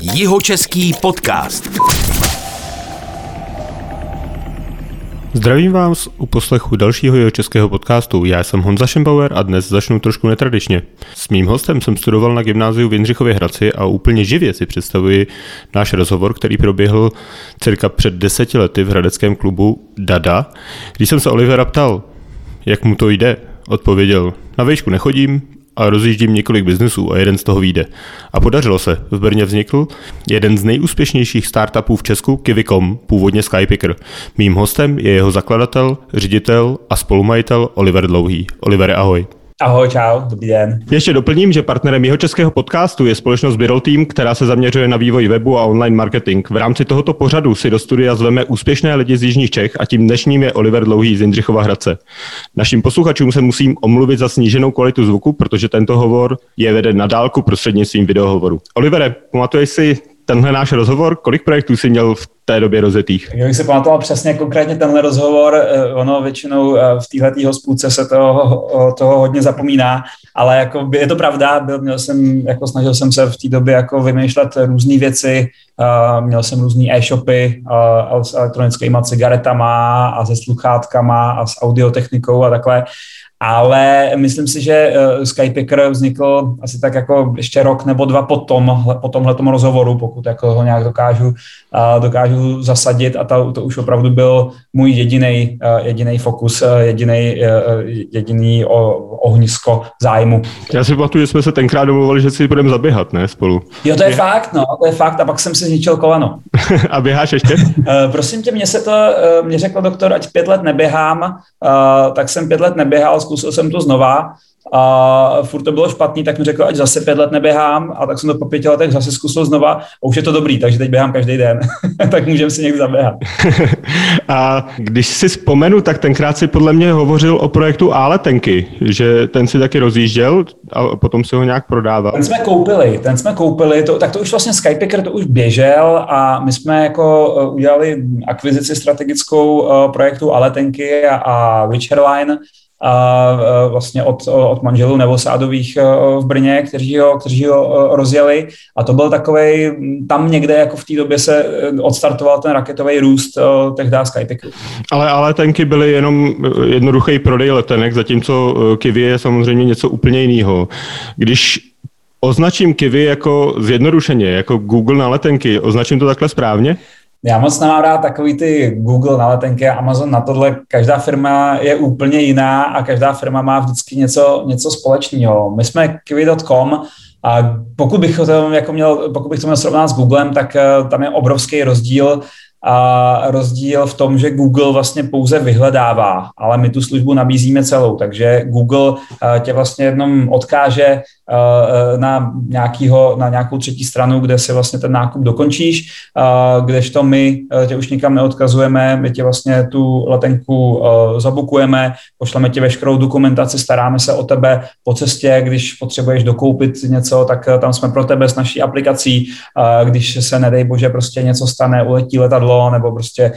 Jihočeský podcast. Zdravím vás u poslechu dalšího jeho českého podcastu. Já jsem Honza Schembauer a dnes začnu trošku netradičně. S mým hostem jsem studoval na gymnáziu v Jindřichově Hradci a úplně živě si představuji náš rozhovor, který proběhl cirka před deseti lety v hradeckém klubu Dada. Když jsem se Olivera ptal, jak mu to jde, odpověděl, na výšku nechodím, a rozjíždím několik biznesů a jeden z toho vyjde. A podařilo se. V Brně vznikl jeden z nejúspěšnějších startupů v Česku, Kivicom, původně Skypicker. Mým hostem je jeho zakladatel, ředitel a spolumajitel Oliver Dlouhý. Oliver, ahoj. Ahoj, čau, dobrý den. Ještě doplním, že partnerem jeho českého podcastu je společnost Birol Team, která se zaměřuje na vývoj webu a online marketing. V rámci tohoto pořadu si do studia zveme úspěšné lidi z Jižních Čech a tím dnešním je Oliver Dlouhý z Jindřichova Hradce. Našim posluchačům se musím omluvit za sníženou kvalitu zvuku, protože tento hovor je veden na dálku prostřednictvím videohovoru. Olivere, pamatuješ si tenhle náš rozhovor? Kolik projektů jsi měl v té době rozjetých? Já bych se pamatoval přesně konkrétně tenhle rozhovor. Eh, ono většinou eh, v téhle hospůdce se toho, toho hodně zapomíná, ale jako je to pravda, byl, měl jsem, jako snažil jsem se v té době jako vymýšlet různé věci, uh, měl jsem různé e-shopy s elektronickými cigaretama a se sluchátkama a s audiotechnikou a takhle ale myslím si, že Skypicker vznikl asi tak jako ještě rok nebo dva po, tom, po tomhle rozhovoru, pokud jako ho nějak dokážu, uh, dokážu zasadit a to, to už opravdu byl můj jediný uh, jediný fokus, uh, jediný jediný ohnisko zájmu. Já si pamatuju, že jsme se tenkrát domluvili, že si budeme zaběhat, ne, spolu. Jo, to je Běha... fakt, no, to je fakt a pak jsem si zničil koleno. a běháš ještě? prosím tě, mě se to, mě řekl doktor, ať pět let neběhám, tak jsem pět let neběhal, zkusil jsem to znova a furt to bylo špatný, tak mi řekl, ať zase pět let neběhám a tak jsem to po pěti letech zase zkusil znova a už je to dobrý, takže teď běhám každý den, tak můžeme si někdy zaběhat. a když si vzpomenu, tak tenkrát si podle mě hovořil o projektu Áletenky, že ten si taky rozjížděl a potom si ho nějak prodával. Ten jsme koupili, ten jsme koupili, to, tak to už vlastně Skypicker to už běžel a my jsme jako uh, udělali akvizici strategickou uh, projektu Áletenky a, a Rich Hairline, a vlastně od, od manželů Nevosádových e, v Brně, kteří ho, kteří ho e, rozjeli a to byl takový tam někde jako v té době se e, odstartoval ten raketový růst tehdy Skypicku. Ale, ale tenky byly jenom jednoduchý prodej letenek, zatímco Kiwi je samozřejmě něco úplně jiného. Když označím Kiwi jako zjednodušeně, jako Google na letenky, označím to takhle správně? Já moc nemám rád takový ty Google na letenky Amazon na tohle. Každá firma je úplně jiná a každá firma má vždycky něco, něco společného. My jsme kiwi.com a pokud bych to, jako měl, pokud bych to měl srovnat s Googlem, tak eh, tam je obrovský rozdíl a rozdíl v tom, že Google vlastně pouze vyhledává, ale my tu službu nabízíme celou, takže Google eh, tě vlastně jednom odkáže Eh, na, nějakýho, na nějakou třetí stranu, kde si vlastně ten nákup dokončíš, eh, kdežto my eh, tě už nikam neodkazujeme, my tě vlastně tu letenku zabukujeme, pošleme ti veškerou dokumentaci, staráme se o tebe po cestě, když potřebuješ dokoupit něco, tak tam jsme pro tebe s naší aplikací, když se nedej bože prostě něco stane, uletí letadlo nebo prostě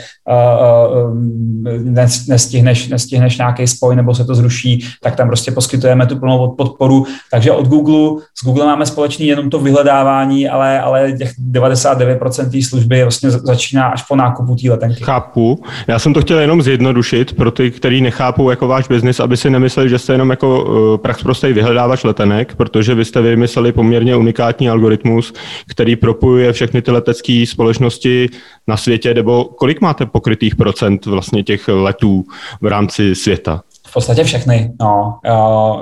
nestihneš, nestihneš nějaký spoj nebo se to zruší, tak tam prostě poskytujeme tu plnou podporu, takže od Google s Google máme společný jenom to vyhledávání, ale, ale těch 99% té služby vlastně začíná až po nákupu té letenky. Chápu. Já jsem to chtěl jenom zjednodušit pro ty, kteří nechápou jako váš biznis, aby si nemysleli, že jste jenom jako uh, prax prostý vyhledávač letenek, protože vy jste vymysleli poměrně unikátní algoritmus, který propojuje všechny ty letecké společnosti na světě, nebo kolik máte pokrytých procent vlastně těch letů v rámci světa? V podstatě všechny, no,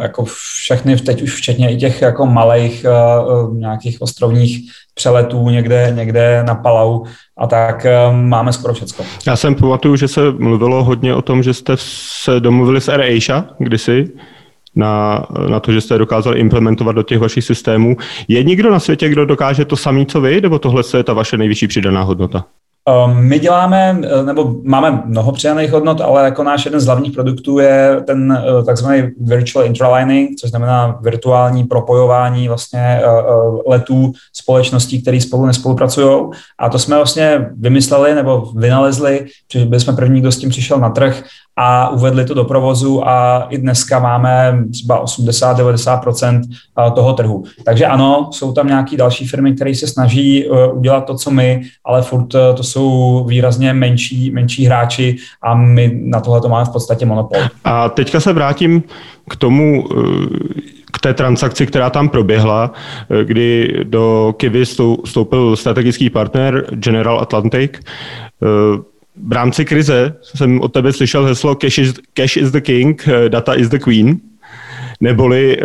jako všechny, teď už včetně i těch jako malých uh, nějakých ostrovních přeletů někde, někde na Palau a tak uh, máme skoro všechno. Já jsem pamatuju, že se mluvilo hodně o tom, že jste se domluvili s AirAsia kdysi, na, na to, že jste dokázali implementovat do těch vašich systémů. Je někdo na světě, kdo dokáže to samý, co vy, nebo tohle je ta vaše nejvyšší přidaná hodnota? Ehm, my děláme, eh, nebo máme mnoho přidaných hodnot, ale jako náš jeden z hlavních produktů je ten eh, takzvaný virtual interlining, což znamená virtuální propojování vlastně eh, letů společností, které spolu nespolupracují. A to jsme vlastně vymysleli nebo vynalezli, byli jsme první, kdo s tím přišel na trh a uvedli to do provozu a i dneska máme třeba 80-90% toho trhu. Takže ano, jsou tam nějaké další firmy, které se snaží udělat to, co my, ale furt to jsou výrazně menší, menší hráči a my na tohle to máme v podstatě monopol. A teďka se vrátím k tomu, k té transakci, která tam proběhla, kdy do Kivy vstoupil strategický partner General Atlantic. V rámci krize jsem od tebe slyšel heslo cash is, cash is the king, data is the queen, neboli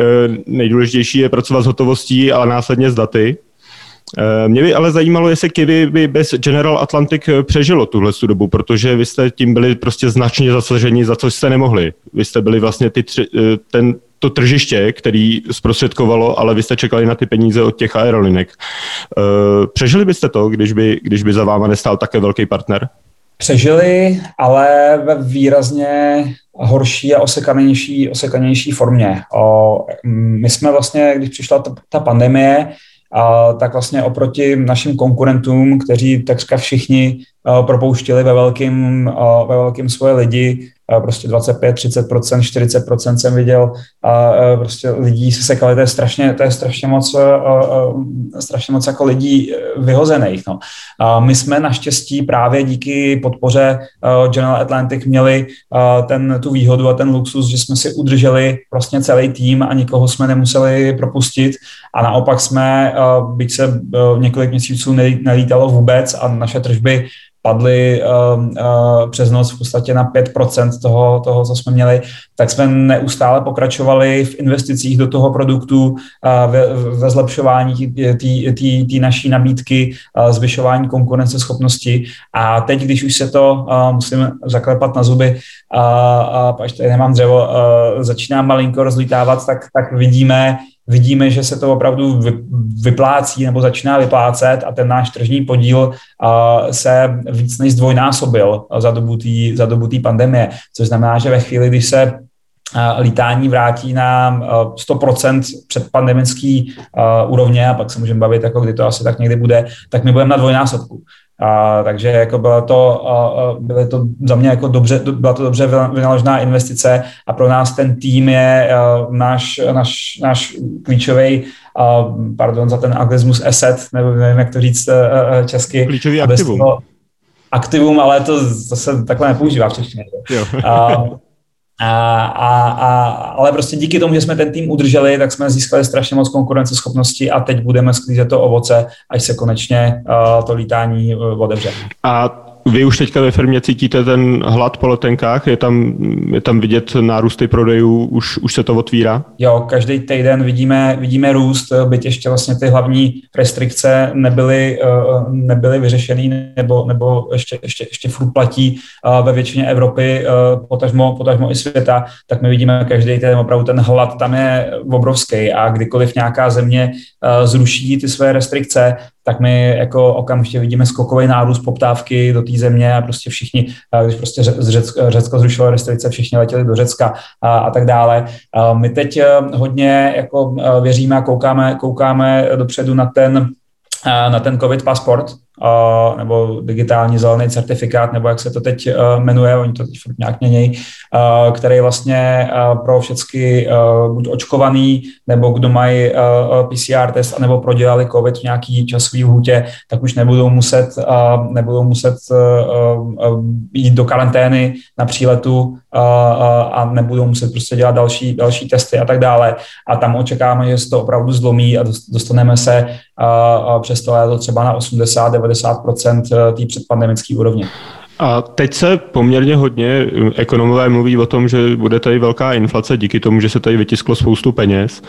nejdůležitější je pracovat s hotovostí, ale následně s daty. Mě by ale zajímalo, jestli Kiwi by bez General Atlantic přežilo tuhle dobu, protože vy jste tím byli prostě značně zasaženi, za co jste nemohli. Vy jste byli vlastně ty tři, ten, to tržiště, který zprostředkovalo, ale vy jste čekali na ty peníze od těch aerolinek. Eh, přežili byste to, když by, když by za váma nestál také velký partner? Přežili, ale ve výrazně horší a osekanější, osekanější formě. My jsme vlastně, když přišla ta, ta pandemie, tak vlastně oproti našim konkurentům, kteří takřka všichni propouštili ve velkým, a, ve velkým svoje lidi, prostě 25, 30%, 40% jsem viděl a prostě lidí se sekali, to je strašně, to je strašně moc, strašně moc jako lidí vyhozených. No. A my jsme naštěstí právě díky podpoře General Atlantic měli ten, tu výhodu a ten luxus, že jsme si udrželi vlastně celý tým a nikoho jsme nemuseli propustit a naopak jsme, byť se několik měsíců nelítalo vůbec a naše tržby padly uh, uh, přes noc v podstatě na 5% toho, toho, co jsme měli, tak jsme neustále pokračovali v investicích do toho produktu, uh, ve, ve zlepšování té naší nabídky, uh, zvyšování konkurenceschopnosti. A teď, když už se to, uh, musím zaklepat na zuby, a uh, až tady nemám dřevo, uh, začíná malinko rozlítávat, tak, tak vidíme, vidíme, že se to opravdu vyplácí nebo začíná vyplácet a ten náš tržní podíl se víc než zdvojnásobil za dobu té za pandemie, což znamená, že ve chvíli, kdy se lítání vrátí na 100% před pandemický úrovně a pak se můžeme bavit, jako kdy to asi tak někdy bude, tak my budeme na dvojnásobku. A, takže jako bylo to, a, byly to za mě jako dobře, byla to dobře vynaložená investice a pro nás ten tým je a, náš, náš, náš klíčový, a, pardon za ten anglicismus asset, nebo nevím, jak to říct a, a, česky. Klíčový aktivum. Toho, aktivum, ale to zase takhle nepoužívá v češtině. A, a, a, a, ale prostě díky tomu, že jsme ten tým udrželi, tak jsme získali strašně moc konkurenceschopnosti a teď budeme sklízet to ovoce, až se konečně uh, to lítání uh. A vy už teďka ve firmě cítíte ten hlad po letenkách? Je tam, je tam vidět nárůsty prodejů? Už, už se to otvírá? Jo, každý týden vidíme, vidíme růst, byť ještě vlastně ty hlavní restrikce nebyly, eh, nebyly vyřešený nebo, nebo ještě, ještě, ještě furt platí eh, ve většině Evropy, eh, potažmo, potažmo i světa, tak my vidíme každý týden opravdu ten hlad tam je obrovský a kdykoliv nějaká země zruší ty své restrikce, tak my jako okamžitě vidíme skokový nárůst poptávky do té země a prostě všichni, když prostě Řecko, Řecko zrušilo restrikce, všichni letěli do Řecka a, a tak dále. My teď eh, hodně jako eh, věříme a koukáme, koukáme dopředu na ten, eh, na ten COVID pasport, uh, nebo digitální zelený certifikát, nebo jak se to teď uh, jmenuje, oni to teď furt nějak měnějí, uh, který vlastně uh, pro všechny buď očkovaný, nebo kdo mají PCR test, nebo prodělali COVID v nějaký časový hůtě, tak už nebudou muset, nebudou muset jít do karantény na příletu a nebudou muset prostě dělat další, další testy a tak dále. A tam očekáváme, že se to opravdu zlomí a dostaneme se přes to léto třeba na 80 90% eh, té předpandemické úrovně. A teď se poměrně hodně eh, ekonomové mluví o tom, že bude tady velká inflace díky tomu, že se tady vytisklo spoustu peněz.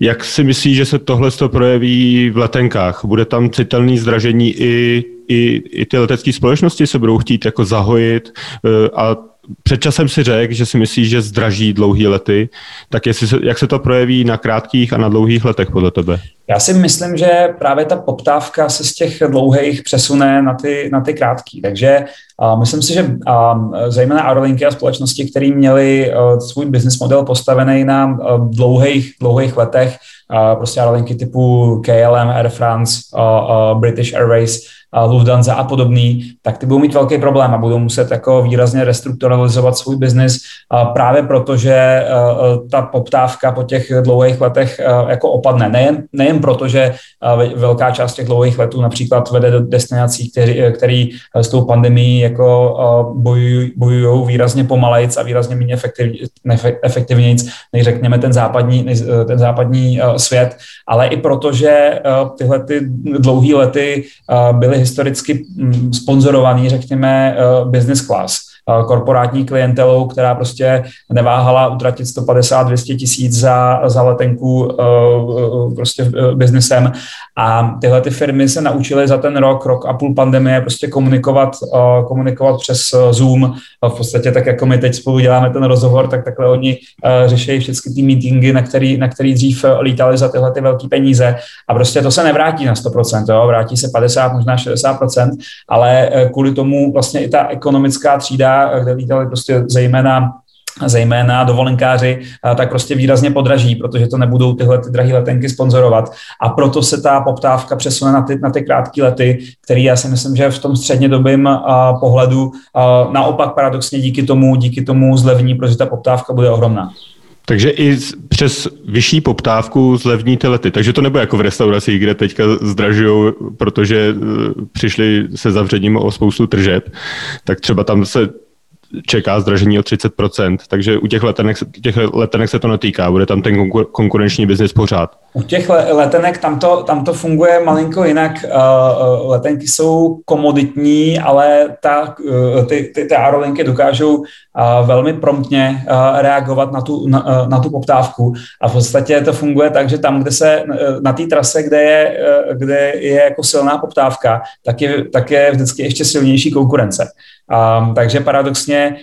Jak si myslí, že se tohle projeví v letenkách? Bude tam citelný zdražení i, i, i ty letecké společnosti se budou chtít jako zahojit eh, a před časem si řekl, že si myslí, že zdraží dlouhý lety, tak jestli se, jak se to projeví na krátkých a na dlouhých letech podle tebe? Já si myslím, že právě ta poptávka se z těch dlouhých přesune na ty, na ty krátký. Takže uh, myslím si, že uh, zejména Aerolinky a společnosti, které měly uh, svůj business model postavený na uh, dlouhých, dlouhých letech, uh, prostě Aerolinky typu KLM, Air France, uh, uh, British Airways, Lufthansa a podobný, tak ty budou mít velký problém a budou muset jako výrazně restrukturalizovat svůj biznis právě proto, že ta poptávka po těch dlouhých letech jako opadne. Nejen, nejen proto, že velká část těch dlouhých letů například vede do destinací, který, který s tou pandemí jako bojují, bojují výrazně pomalejc a výrazně méně efektiv, efektivnějc, než řekněme ten západní, ten západní svět, ale i proto, že tyhle ty dlouhé lety byly historicky mm, sponzorovaný, řekněme, eh, business class korporátní klientelou, která prostě neváhala utratit 150-200 tisíc za, za letenku eh, eh, prostě biznesem a tyhle ty firmy se naučily za ten rok, rok a půl pandemie prostě komunikovat, komunikovat přes Zoom. V podstatě tak, jako my teď spolu děláme ten rozhovor, tak takhle oni řeší všechny ty meetingy, na který, na který dřív lítali za tyhle ty velké peníze a prostě to se nevrátí na 100%, jo? vrátí se 50, možná 60%, ale kvůli tomu vlastně i ta ekonomická třída kde lítali prostě zejména zejména dovolenkáři, tak prostě výrazně podraží, protože to nebudou tyhle ty drahé letenky sponzorovat. A proto se ta poptávka přesune na ty, na ty krátké lety, který já si myslím, že v tom střednědobém pohledu naopak paradoxně díky tomu, díky tomu zlevní, protože ta poptávka bude ohromná. Takže i přes vyšší poptávku zlevní ty lety. Takže to nebude jako v restauracích, kde teďka zdražují, protože e, přišli se zavřením o spoustu tržeb, tak třeba tam se čeká zdražení o 30%, takže u těch letenek, těch letenek se to netýká, bude tam ten konkurenční biznis pořád. U těch letenek tam to, tam to funguje malinko jinak. Letenky jsou komoditní, ale ta, ty, ty, ty aerolinky dokážou velmi promptně reagovat na tu, na, na tu poptávku a v podstatě to funguje tak, že tam, kde se na té trase, kde je, kde je jako silná poptávka, tak je, tak je vždycky ještě silnější konkurence. Um, takže paradoxně,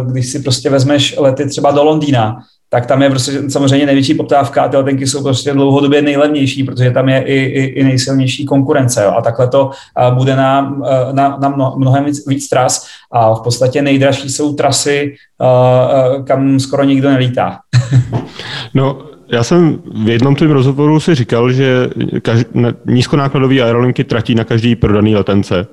uh, když si prostě vezmeš lety třeba do Londýna, tak tam je prostě samozřejmě největší poptávka a ty letenky jsou prostě dlouhodobě nejlevnější, protože tam je i, i, i nejsilnější konkurence. Jo. A takhle to uh, bude na, uh, na, na mnohem víc, víc tras a v podstatě nejdražší jsou trasy, uh, kam skoro nikdo nelítá. no, já jsem v jednom tvém rozhovoru si říkal, že kaž, nízkonákladové aerolinky tratí na každý prodaný letence.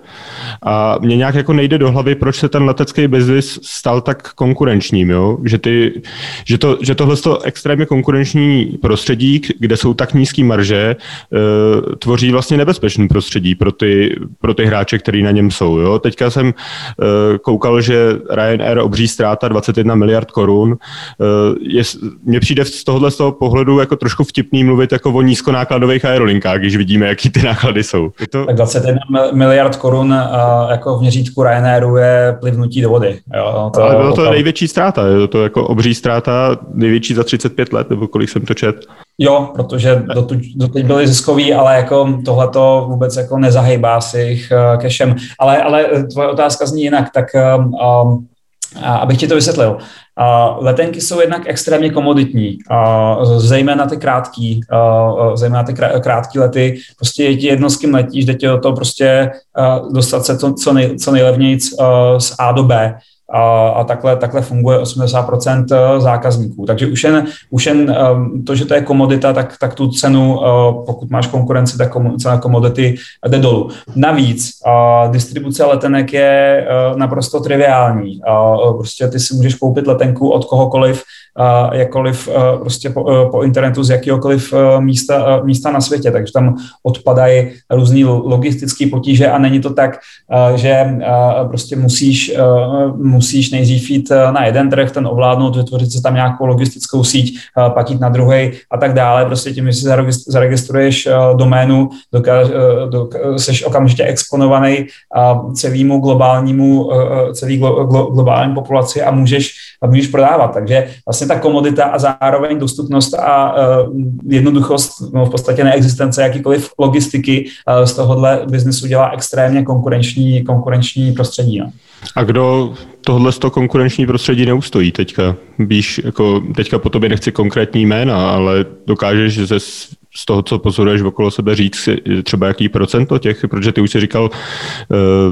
A mně nějak jako nejde do hlavy, proč se ten letecký biznis stal tak konkurenčním, jo? Že, ty, že, to, že tohle to extrémně konkurenční prostředí, kde jsou tak nízké marže, e, tvoří vlastně nebezpečný prostředí pro ty, pro ty hráče, který na něm jsou. Jo? Teďka jsem e, koukal, že Ryanair obří ztráta 21 miliard korun. E, je, mně přijde z tohohle z toho pohledu jako trošku vtipný mluvit jako o nízkonákladových aerolinkách, když vidíme, jaký ty náklady jsou. Je to... Tak 21 miliard korun jako v měřítku Ryanairu je plivnutí do vody. Jo, to Ale bylo to největší ztráta, je to jako obří ztráta, největší za 35 let, nebo kolik jsem to čet. Jo, protože dotuď, doteď byli ziskový, ale jako tohle to vůbec jako nezahejbá si jich uh, cashem. Ale, ale tvoje otázka zní jinak, tak um, abych ti to vysvětlil. Letenky jsou jednak extrémně komoditní, zejména ty krátký, zejména ty krátký lety, prostě je ti jedno, s kým letíš, jde tě o to prostě dostat se to, co, nej, co nejlevněji z A do B a, a takhle, takhle funguje 80% eh, zákazníků. Takže už jen, už jen um, to, že to je komodita, tak, tak tu cenu, uh, pokud máš konkurenci, tak cena komodity jde dolů. Navíc distribuce letenek je uh, naprosto triviální. Prostě ty si můžeš koupit letenku od kohokoliv, jakkoliv prostě po, po internetu z jakéhokoliv místa, místa na světě, takže tam odpadají různý logistické potíže a není to tak, že prostě musíš, musíš nejdřív jít na jeden trh, ten ovládnout, vytvořit si tam nějakou logistickou síť, pak jít na druhý a tak dále. Prostě tím, že si zaregistruješ doménu, dokáž, jsi okamžitě exponovaný celému globálnímu, celý glo, glo, globální populaci a můžeš, a můžeš prodávat. Takže vlastně ta komodita a zároveň dostupnost a jednoduchost, no v podstatě neexistence jakýkoliv logistiky z tohohle biznesu dělá extrémně konkurenční, konkurenční prostředí. No. A kdo tohle toho konkurenční prostředí neustojí teďka? Víš, jako teďka po tobě nechci konkrétní jména, ale dokážeš ze z toho, co pozoruješ okolo sebe, říct třeba jaký procento těch, protože ty už si říkal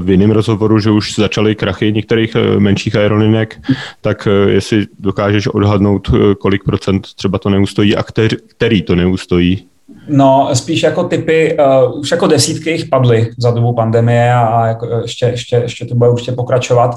v jiném rozhovoru, že už začaly krachy některých menších aerolinek, tak jestli dokážeš odhadnout, kolik procent třeba to neustojí a který to neustojí? No, spíš jako typy, uh, už jako desítky jich padly za dobu pandemie a, a jako ještě, ještě, ještě to bude určitě pokračovat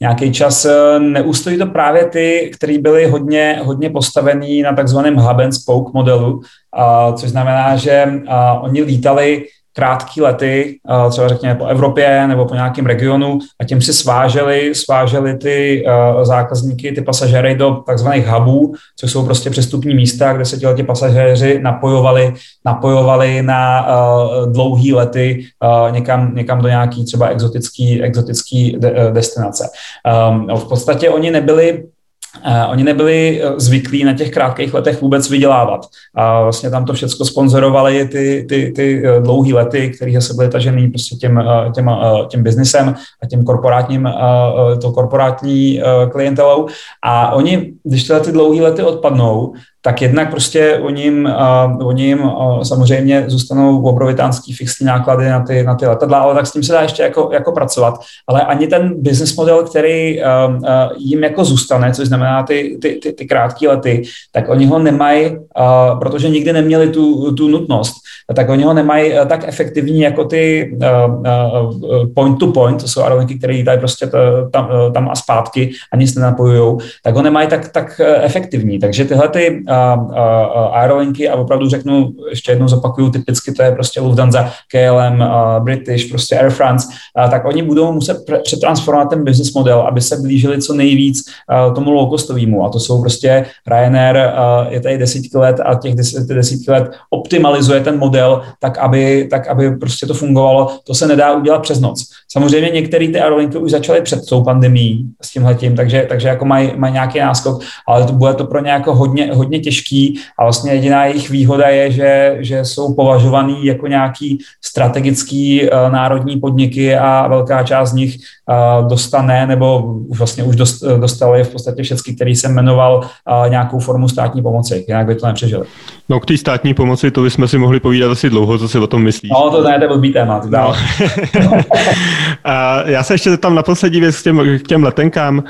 nějaký čas. Eh, neustojí to právě ty, který byli hodně, hodně postavený na takzvaném hub and spoke modelu, uh, což znamená, že uh, oni lítali krátké lety, třeba řekněme po Evropě nebo po nějakém regionu a tím si sváželi, sváželi ty zákazníky, ty pasažéry do takzvaných hubů, což jsou prostě přestupní místa, kde se ti pasažéři napojovali, napojovali na dlouhé lety někam, někam do nějaký třeba exotický, exotický destinace. V podstatě oni nebyli oni nebyli eh, zvyklí na těch krátkých letech vůbec vydělávat. A vlastně tam to všechno sponzorovali ty, ty, ty eh, dlouhé lety, které se byly tažený prostě těm, těm, těm biznisem a tím korporátním, to korporátní klientelou. A oni, když tyhle ty dlouhé lety odpadnou, tak jednak prostě o ním, o ním samozřejmě zůstanou obrovitánský fixní náklady na ty, na ty letadla, ale tak s tím se dá ještě jako, jako pracovat. Ale ani ten business model, který jim jako zůstane, což znamená ty, ty, ty, ty krátké lety, tak oni ho nemají, protože nikdy neměli tu, tu nutnost, tak oni ho nemají tak efektivní jako ty point to point, to jsou aerolinky, které lítají prostě tam, tam a zpátky a nic nenapojují, tak ho nemají tak, tak efektivní. Takže tyhle ty uh, aerolinky a opravdu řeknu, ještě jednou zopakuju, typicky to je prostě Lufthansa, KLM, British, prostě Air France, tak oni budou muset přetransformovat ten business model, aby se blížili co nejvíc tomu low-costovému a to jsou prostě Ryanair, je tady desítky let a těch desítky, desítky let optimalizuje ten model tak aby, tak, aby prostě to fungovalo. To se nedá udělat přes noc. Samozřejmě některé ty aerolinky už začaly před tou pandemí s tímhletím, takže, takže jako mají, mají nějaký náskok, ale to bude to pro ně jako hodně, hodně těžký a vlastně jediná jejich výhoda je, že, že jsou považovaný jako nějaký strategický uh, národní podniky a velká část z nich uh, dostane nebo už vlastně už dost, dostali v podstatě všechny, který se jmenoval uh, nějakou formu státní pomoci, jinak by to nepřežili. No k té státní pomoci to bychom si mohli povídat asi dlouho, co si o tom myslíš. No to ne, to blbý téma. No. a já se ještě zeptám na poslední věc k těm, k těm letenkám.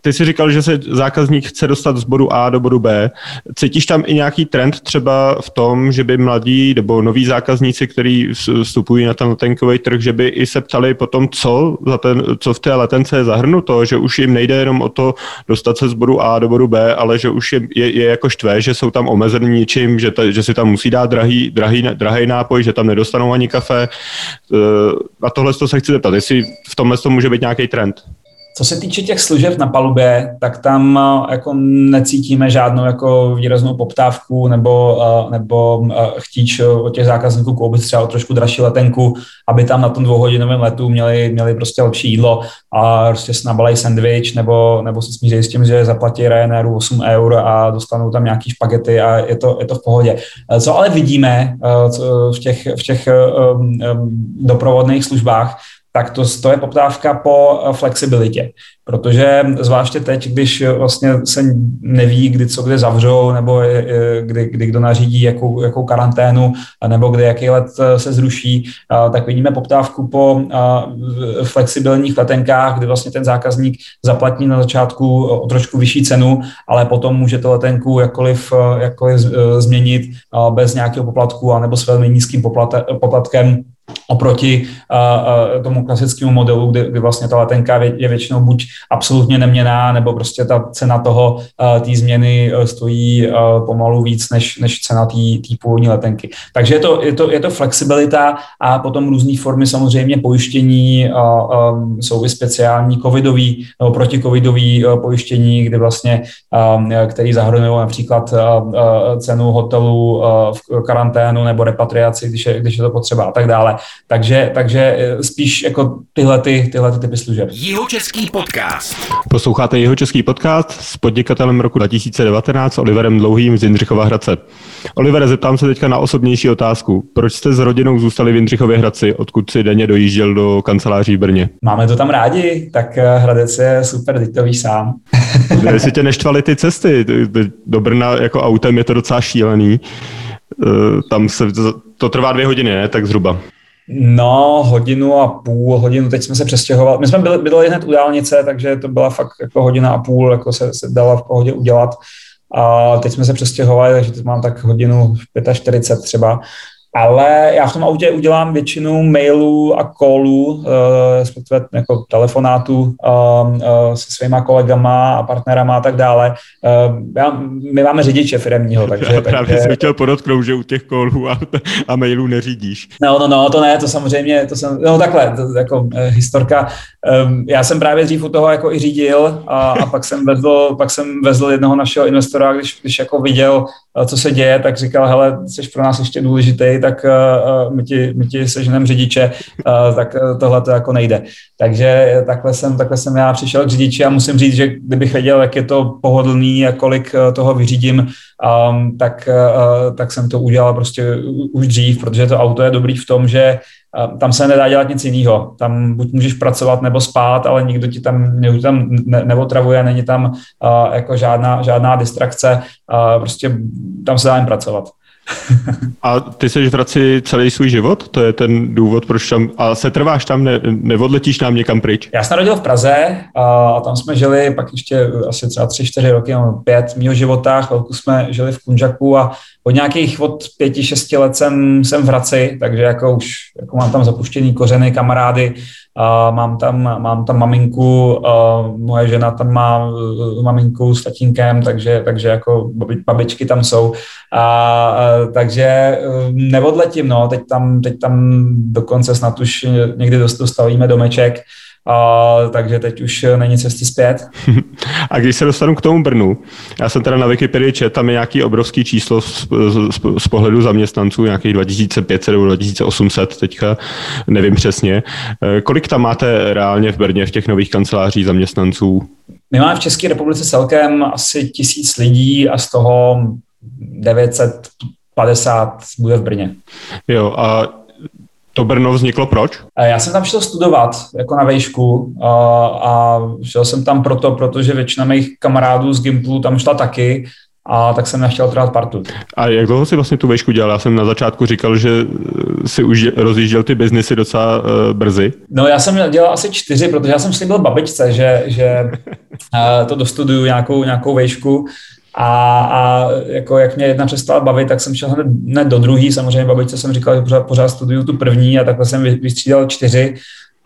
Ty jsi říkal, že se zákazník chce dostat z bodu A do bodu B. Cítíš tam i nějaký trend třeba v tom, že by mladí nebo noví zákazníci, kteří vstupují na ten letenkový trh, že by i se ptali potom, co, za ten, co v té letence je zahrnuto, že už jim nejde jenom o to dostat se z bodu A do bodu B, ale že už je, je, je jako štve, že jsou tam omezení ničím, že, ta, že si tam musí dát drahý, drahý, drahý nápoj, že tam nedostanou ani kafe. Na tohle se chci zeptat, jestli v tomhle to může být nějaký trend. Co se týče těch služeb na palubě, tak tam eh, jako necítíme žádnou jako výraznou poptávku nebo, eh, nebo eh, chtíč od těch zákazníků koupit třeba o trošku dražší letenku, aby tam na tom dvouhodinovém letu měli, měli prostě lepší jídlo a prostě si nabalají sandwich nebo, nebo se smíří s tím, že zaplatí Ryanairu 8 eur a dostanou tam nějaký špagety a je to, je to v pohodě. Co ale vidíme v těch, v těch doprovodných službách, tak to, to je poptávka po eh, flexibilitě. Protože zvláště teď, když vlastně se neví, kdy co kde zavřou, nebo kdy, kdy kdo nařídí jakou, jakou karanténu, nebo kdy jaký let eh, se zruší, eh, tak vidíme poptávku po flexibilních letenkách, kdy vlastně ten zákazník zaplatí na začátku o trošku vyšší cenu, ale potom může to letenku jakkoliv, jakkoliv změnit bez nějakého poplatku, anebo s velmi nízkým poplatkem oproti uh, uh, tomu klasickému modelu, kdy, kdy vlastně ta letenka je většinou buď absolutně neměná, nebo prostě ta cena toho, uh, té změny uh, stojí uh, pomalu víc než, než cena té původní letenky. Takže je to, je, to, je to flexibilita a potom různé formy samozřejmě pojištění, uh, um, jsou i speciální covidový nebo protikovidový uh, pojištění, kdy vlastně, um, který zahrnují například uh, uh, cenu hotelu uh, v karanténu nebo repatriaci, když je, když je to potřeba a tak dále. Takže, takže eh, spíš jako tyhle, ty, tyhle ty typy služeb. Jihočeský podcast. Posloucháte Jihočeský podcast s podnikatelem roku 2019 Oliverem Dlouhým z Jindřichova Hradce. Oliver, zeptám se teďka na osobnější otázku. Proč jste s rodinou zůstali v Jindřichově Hradci, odkud si denně dojížděl do kanceláří v Brně? Máme to tam rádi, tak eh, Hradec je super, teď to víš sám. Jestli tě neštvali ty cesty, do Brna jako autem je to docela šílený. tam se, to trvá dvě hodiny, ne? Tak zhruba. No, hodinu a půl, hodinu, teď jsme se přestěhovali. My jsme byli, bydleli hned u dálnice, takže to byla fakt jako hodina a půl, jako se, se dala v pohodě udělat. A teď jsme se přestěhovali, takže teď mám tak hodinu 45 třeba ale já v tom autě udělám většinu mailů a callů, eh, respektive jako telefonátů eh, eh, se svýma kolegama a partnerama a tak dále. Já, my máme řidiče firemního, takže... Já právě takže... jsem chtěl podotknout, že u těch callů a, a mailů neřídíš. No, no, no, to ne, to samozřejmě, to jsem, no takhle, to, jako historka. Já jsem právě dřív u toho jako i řídil a, a pak jsem vezl, pak jsem vezl jednoho našeho investora, když, když jako viděl, co se děje, tak říkal, hele, jsi pro nás ještě důležitý, tak uh, my, ti, my ti seženem řidiče, uh, tak tohle to jako nejde. Takže takhle jsem, takhle jsem já přišel k řidiči a musím říct, že kdybych věděl, jak je to pohodlný a kolik toho vyřídím, um, tak, uh, tak jsem to udělal prostě už dřív, protože to auto je dobrý v tom, že tam se nedá dělat nic jiného. Tam buď můžeš pracovat nebo spát, ale nikdo ti tam, nikdo tam ne, neotravuje, není tam uh, jako žádná, žádná distrakce, uh, prostě tam se dá jen pracovat. A ty jsi v Hradci celý svůj život? To je ten důvod, proč tam... A se trváš tam, ne, neodletíš nám někam pryč? Já jsem narodil v Praze a tam jsme žili pak ještě asi třeba tři, čtyři roky, no pět mýho života. Chvilku jsme žili v Kunžaku a od nějakých od pěti, šesti let jsem, jsem v Hradci, takže jako už jako mám tam zapuštěný kořeny, kamarády, a mám tam, mám tam maminku, moje žena tam má uh, maminku s tatínkem, takže, takže jako babičky tam jsou. A, a, takže uh, neodletím, no, teď tam, teď tam dokonce snad už někdy dostavíme domeček, a, takže teď už není cesty zpět. A když se dostanu k tomu Brnu, já jsem teda na Wikipedii čet, tam je nějaký obrovský číslo z, z, z pohledu zaměstnanců, nějakých 2500 nebo 2800 teďka, nevím přesně. Eh, kolik tam máte reálně v Brně v těch nových kancelářích zaměstnanců? My máme v České republice celkem asi tisíc lidí a z toho 950 bude v Brně. Jo, a to Brno vzniklo proč? Já jsem tam šel studovat jako na vejšku a, a šel jsem tam proto, protože většina mých kamarádů z Gimplu tam šla taky a tak jsem nechtěl trvat partu. A jak dlouho jsi vlastně tu vejšku dělal? Já jsem na začátku říkal, že si už rozjížděl ty biznesy docela uh, brzy. No já jsem dělal asi čtyři, protože já jsem slíbil babičce, že, že uh, to dostuduju nějakou, nějakou vejšku a, a jako jak mě jedna přestala bavit, tak jsem šel hned, hned do druhý. Samozřejmě babičce jsem říkal, že pořád, pořád studuju tu první a takhle jsem vystřídal čtyři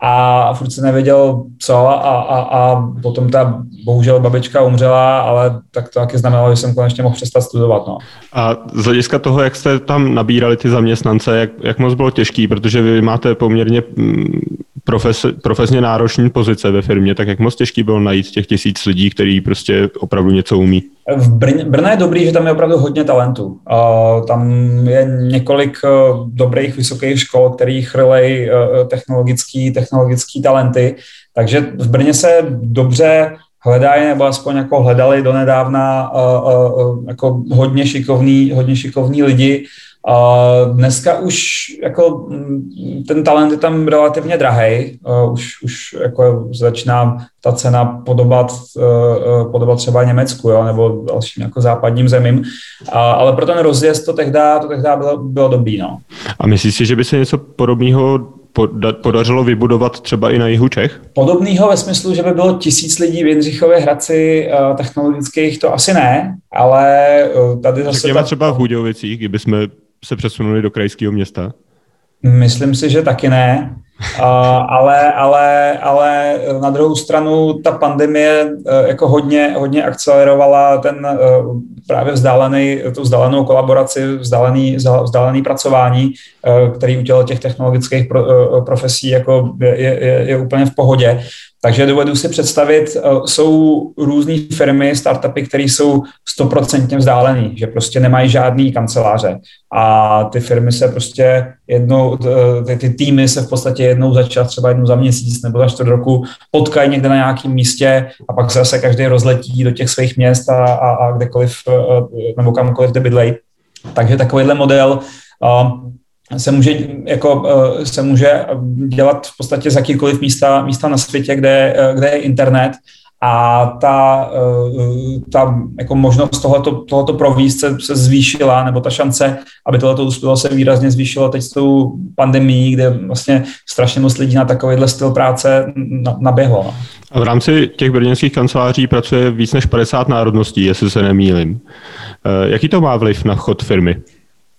a furt se nevěděl co a, a, a potom ta bohužel babička umřela, ale tak to taky znamenalo, že jsem konečně mohl přestat studovat. No. A z hlediska toho, jak jste tam nabírali ty zaměstnance, jak, jak moc bylo těžký, protože vy máte poměrně mm, profes, profesně náročné pozice ve firmě, tak jak moc těžký bylo najít těch tisíc lidí, kteří prostě opravdu něco umí? V Brně, je dobrý, že tam je opravdu hodně talentů. Uh, tam je několik uh, dobrých vysokých škol, který chrlej uh, technologický, technologický talenty, takže v Brně se dobře hledají, nebo aspoň jako hledali donedávna uh, uh, jako hodně šikovní, hodně šikovní lidi, a dneska už jako mm, ten talent je tam relativně drahý, už, už jako začíná ta cena podobat, e, podobat třeba Německu jo, nebo dalším jako západním zemím, a, ale pro ten rozjezd to tehdy, to tehdy bylo, bylo dobrý. No. A myslíš si, že by se něco podobného podařilo vybudovat třeba i na jihu Čech? Podobného ve smyslu, že by bylo tisíc lidí v Jindřichově Hradci uh, technologických, to asi ne, ale uh, tady zase... Řekněme ta... třeba v Budějovicích, kdyby jsme se přesunuli do krajského města? Myslím si, že taky ne. Ale, ale, ale na druhou stranu ta pandemie uh, jako hodně, hodně akcelerovala ten uh, právě vzdálený, tu vzdálenou kolaboraci, vzdálený, vzdálený pracování, uh, který u těch technologických pro, profesí jako je, je, je úplně v pohodě. Takže dovedu si představit, eh, jsou různé firmy, startupy, které jsou stoprocentně vzdálené, že prostě nemají žádný kanceláře. A ty firmy se prostě jednou, eh, ty, ty týmy se v podstatě jednou za čas, třeba jednou za měsíc nebo za čtvrt roku potkají někde na nějakém místě a pak se zase každý rozletí do těch svých měst a, a, a kdekoliv eh, nebo kamkoliv, kde bydlej. Takže takovýhle model se může, jako, eh, se může dělat v podstatě z jakýkoliv místa, místa na světě, kde, eh, kde je internet a ta, ta jako možnost tohoto, tohoto províst se, se zvýšila, nebo ta šance, aby tohoto uspělo, se výrazně zvýšilo teď s tou pandemí, kde vlastně strašně moc lidí na takovýhle styl práce naběhlo. No. A v rámci těch brněnských kanceláří pracuje víc než 50 národností, jestli se nemýlim. Jaký to má vliv na chod firmy?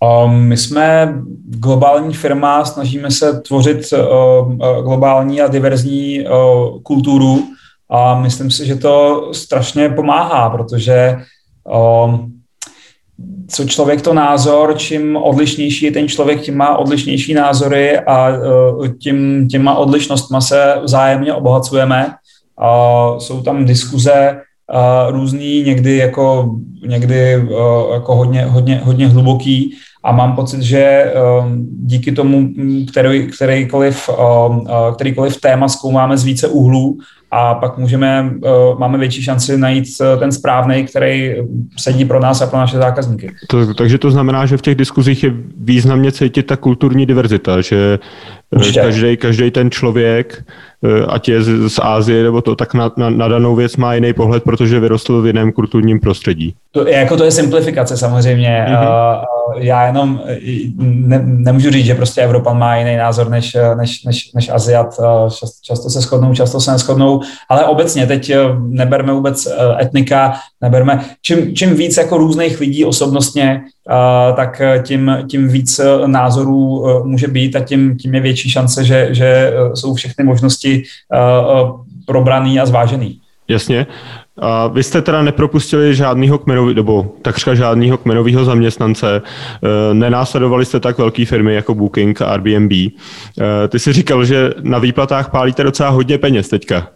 Um, my jsme globální firma, snažíme se tvořit uh, uh, globální a diverzní uh, kulturu a myslím si, že to strašně pomáhá, protože um, co člověk to názor, čím odlišnější je ten člověk, tím má odlišnější názory a tím, těma odlišnostma se vzájemně obohacujeme. Jsou tam diskuze různý, někdy jako, někdy jako hodně, hodně, hodně hluboký a mám pocit, že um, díky tomu který, kterýkoliv, um, uh, kterýkoliv téma zkoumáme z více úhlů a pak můžeme, uh, máme větší šanci najít uh, ten správný, který sedí pro nás a pro naše zákazníky. To, takže to znamená, že v těch diskuzích je významně cítit ta kulturní diverzita, že každý, každý ten člověk Eh, ať je z, z Ázie nebo to, tak na, na, na danou věc má jiný pohled, protože vyrostl v jiném kulturním prostředí. To, jako to je simplifikace samozřejmě. Mm-hmm. Já jenom ne, nemůžu říct, že prostě Evropan má jiný názor než, než, než, než Aziat. Často, často se shodnou, často se neschodnou, ale obecně teď neberme vůbec etnika, neberme. Čím, čím víc jako různých lidí osobnostně, tak tím, tím víc názorů může být a tím, tím je větší šance, že, že jsou všechny možnosti probraný a zvážený. Jasně. A vy jste teda nepropustili žádného kmenový, nebo takřka žádného kmenového zaměstnance, eh, nenásledovali jste tak velké firmy jako Booking a Airbnb. Ty si říkal, že na výplatách pálíte docela hodně peněz teďka.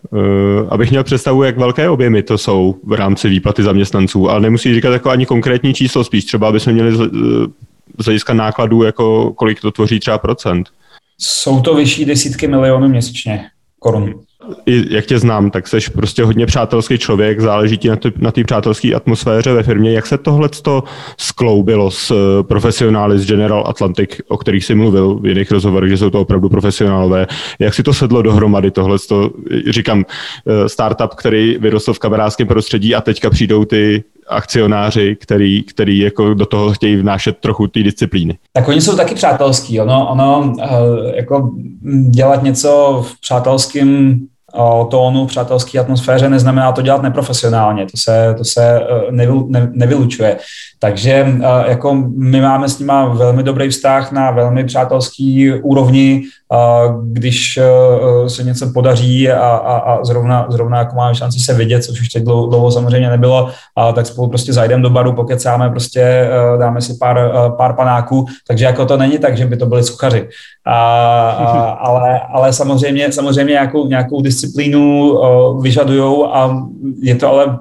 Abych měl představu, jak velké objemy to jsou v rámci výplaty zaměstnanců, ale nemusí říkat jako ani konkrétní číslo, spíš třeba, aby jsme měli z hlediska nákladů, jako kolik to tvoří třeba procent. Jsou to vyšší desítky milionů měsíčně korun. Jak tě znám, tak jsi prostě hodně přátelský člověk, záleží ti na té přátelské atmosféře ve firmě. Jak se tohle skloubilo s eh, profesionály z General Atlantic, o kterých jsi mluvil v jiných rozhovorech, že jsou to opravdu profesionálové? Jak si to sedlo dohromady tohle? Říkám, eh, startup, který vyrostl v kamerářském prostředí a teďka přijdou ty akcionáři, který, který jako do toho chtějí vnášet trochu té disciplíny. Tak oni jsou taky přátelský. Ono, ono eh, jako dělat něco v přátelském tónu, přátelské atmosféře, neznamená to dělat neprofesionálně, to se, to se eh, nevy, ne, nevylučuje. Takže eh, jako my máme s nima velmi dobrý vztah na velmi přátelský úrovni, když eh, se něco podaří a, a, a zrovna, zrovna jako máme šanci se vidět, což už teď dlouho, dlouho samozřejmě nebylo, a tak spolu prostě zajdeme do baru, pokecáme, prostě dáme si pár, pár panáků, takže jako to není tak, že by to byli suchaři. A, a, ale, ale samozřejmě, samozřejmě nějakou, nějakou disciplínu uh, vyžadujou a je to ale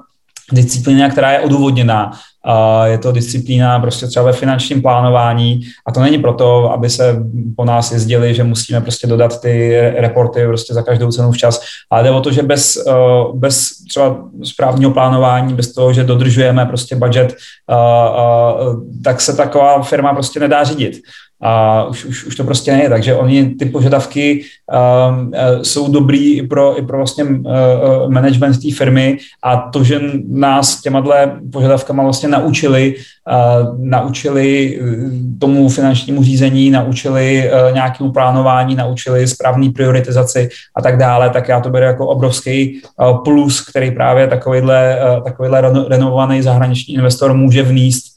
disciplína, která je odůvodněná. Uh, je to disciplína prostě třeba ve finančním plánování a to není proto, aby se po nás jezdili, že musíme prostě dodat ty reporty prostě za každou cenu včas, ale jde o to, že bez, uh, bez třeba správního plánování, bez toho, že dodržujeme prostě budget, tak se taková firma prostě nedá řídit a už, už, už to prostě není. Takže oni ty požadavky uh, uh, jsou dobrý i pro, i pro vlastně uh, management té firmy a to, že nás těma požadavkama vlastně naučili, uh, naučili tomu finančnímu řízení, naučili uh, nějakému plánování, naučili správný prioritizaci a tak dále, tak já to beru jako obrovský uh, plus, který právě takovýhle, uh, takovýhle renovovaný zahraniční investor může vníst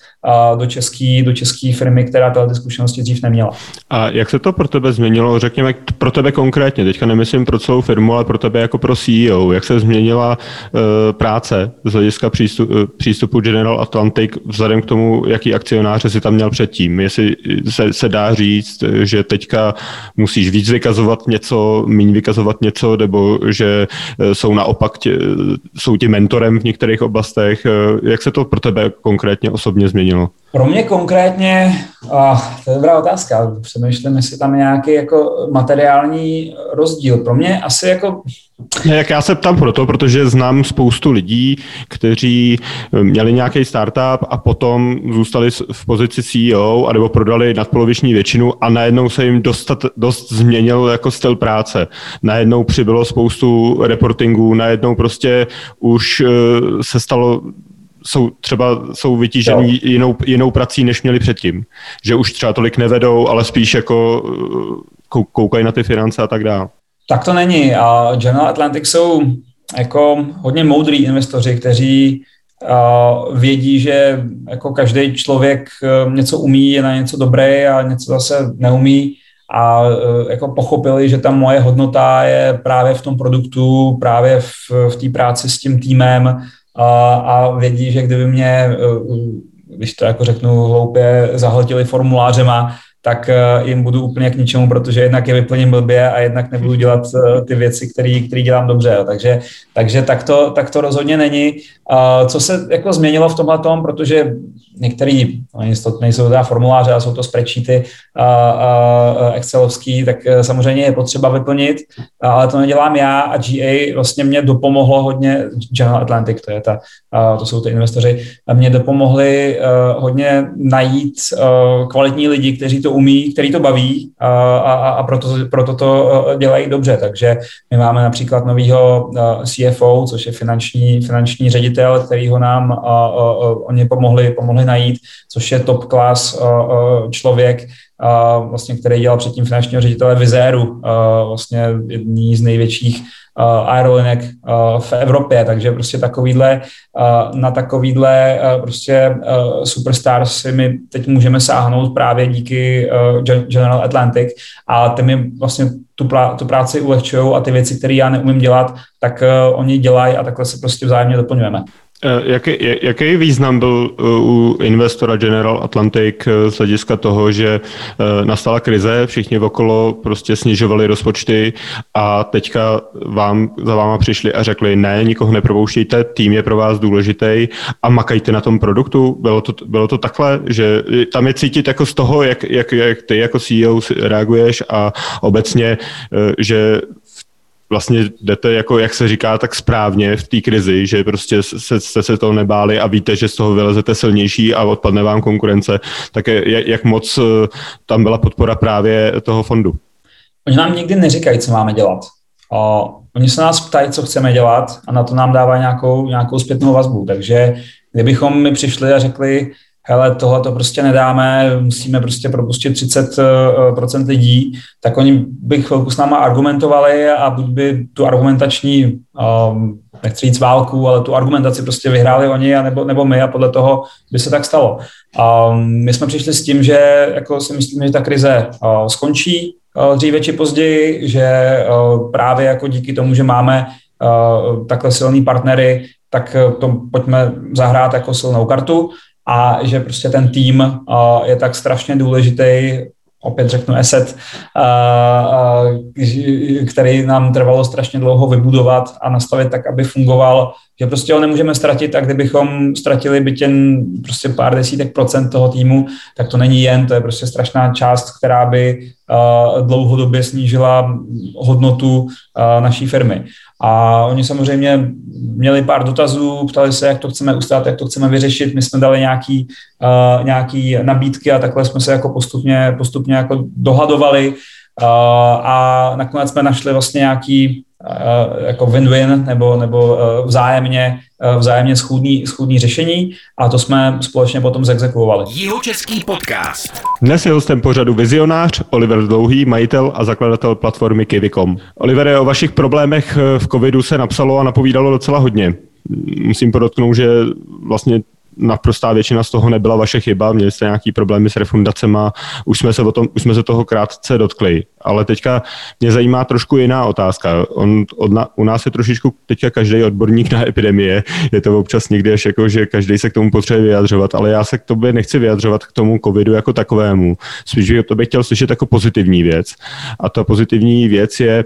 do české do český firmy, která tyhle zkušenosti dřív neměla. A jak se to pro tebe změnilo, řekněme pro tebe konkrétně, teďka nemyslím pro celou firmu, ale pro tebe jako pro CEO, jak se změnila uh, práce z hlediska přístup, uh, přístupu General Atlantic vzhledem k tomu, jaký akcionáře si tam měl předtím. Jestli se, se dá říct, že teďka musíš víc vykazovat něco, méně vykazovat něco, nebo že uh, jsou naopak tě, jsou ti mentorem v některých oblastech. Jak se to pro tebe konkrétně osobně změnilo? Změnilo? Pro mě konkrétně, a to je dobrá otázka, přemýšlím, jestli tam je nějaký jako materiální rozdíl. Pro mě asi jako... Ne, jak já se ptám proto, protože znám spoustu lidí, kteří eh, měli nějaký startup a potom zůstali v pozici CEO, anebo prodali nadpoloviční většinu a najednou se jim dostat, dost změnil jako styl práce. Najednou přibylo spoustu reportingů, najednou prostě už eh, se stalo jsou třeba jsou vytížení jinou, jinou prací, než měli předtím. Že už třeba tolik nevedou, ale spíš jako uh, koukají na ty finance a tak dále. Tak to není. A General Atlantic jsou jako hodně moudrý investoři, kteří uh, vědí, že jako každý člověk uh, něco umí, je na něco dobrý a něco zase neumí a jako pochopili, že ta moje hodnota je právě v tom produktu, právě v, v té práci s tím týmem, a, a vědí, že kdyby mě, eh, když to jako řeknu hloupě, zahltili formulářema, tak eh, jim budu úplně k ničemu, protože jednak je vyplním blbě a jednak nebudu dělat eh, ty věci, které dělám dobře. Takže, takže tak, to, tak to rozhodně není. Co se jako změnilo v tomhle tom, protože některý, oni to nejsou teda formuláře, ale jsou to spreadsheety a, a, excelovský, tak e, samozřejmě je potřeba vyplnit, ale to nedělám já a GA vlastně mě dopomohlo hodně, General Atlantic, to je ta, to jsou ty investoři, mě dopomohli hodně najít kvalitní lidi, kteří to umí, který to baví a, a, a proto, proto to dělají dobře. Takže my máme například novýho CFO, což je finanční, finanční ředitel, který ho nám uh, uh, oni pomohli, pomohli najít, což je top class uh, člověk, uh, vlastně, který dělal předtím finančního ředitele Vizéru, vlastně jedný z největších aerolinek v Evropě, takže prostě takovýhle, na takovýhle prostě superstars si my teď můžeme sáhnout právě díky General Atlantic a ty mi vlastně tu, prá- tu práci ulehčují a ty věci, které já neumím dělat, tak oni dělají a takhle se prostě vzájemně doplňujeme. Eh, jaký, jaký význam byl eh, u investora General Atlantic eh, z hlediska toho, že nastala krize, všichni okolo prostě snižovali rozpočty a teďka vám, za váma přišli a řekli, ne, nikoho nepropouštějte, tým je pro vás důležitý a makajte na tom produktu. Bylo to, bylo to takhle, že tam je cítit jako z toho, jak, jak, jak ty jako CEO reaguješ a obecně, že vlastně jdete, jako jak se říká, tak správně v té krizi, že prostě se, se, se toho nebáli a víte, že z toho vylezete silnější a odpadne vám konkurence, tak je, jak moc eh, tam byla podpora právě toho fondu? Oni nám nikdy neříkají, co máme dělat. O, oni se nás ptají, co chceme dělat a na to nám dávají nějakou, nějakou zpětnou vazbu. Takže kdybychom mi přišli a řekli, hele, tohle to prostě nedáme, musíme prostě propustit 30% eh, lidí, tak oni by chvilku s náma argumentovali a buď by tu argumentační, um, nechci říct válku, ale tu argumentaci prostě vyhráli oni a nebo, nebo my a podle toho by se tak stalo. Um, my jsme přišli s tím, že jako si myslíme, že ta krize uh, skončí uh, dříve či později, že uh, právě jako díky tomu, že máme uh, takhle silný partnery, tak to pojďme zahrát jako silnou kartu a že prostě ten tým je tak strašně důležitý, opět řeknu asset, který nám trvalo strašně dlouho vybudovat a nastavit tak, aby fungoval, že prostě ho nemůžeme ztratit a kdybychom ztratili byt jen prostě pár desítek procent toho týmu, tak to není jen, to je prostě strašná část, která by dlouhodobě snížila hodnotu naší firmy. A oni samozřejmě měli pár dotazů, ptali se, jak to chceme ustát, jak to chceme vyřešit. My jsme dali nějaký, uh, nějaký nabídky a takhle jsme se jako postupně, postupně jako dohadovali uh, a nakonec jsme našli vlastně nějaký uh, jako win-win nebo, nebo uh, vzájemně, uh, vzájemně schůdný, schůdný řešení a to jsme společně potom zexekuovali. Jihočeský podcast. Dnes je hostem pořadu vizionář Oliver Dlouhý, majitel a zakladatel platformy Kivicom. Oliver, o vašich problémech v covidu se napsalo a napovídalo docela hodně. Musím podotknout, že vlastně naprostá většina z toho nebyla vaše chyba, měli jste nějaký problémy s refundacema, už jsme se, o tom, už jsme se toho krátce dotkli. Ale teďka mě zajímá trošku jiná otázka. On, od na, u nás je trošičku teďka každý odborník na epidemie, je to občas někdy až jako, že každý se k tomu potřebuje vyjadřovat, ale já se k tobě nechci vyjadřovat k tomu covidu jako takovému. Spíš to bych chtěl slyšet jako pozitivní věc. A ta pozitivní věc je,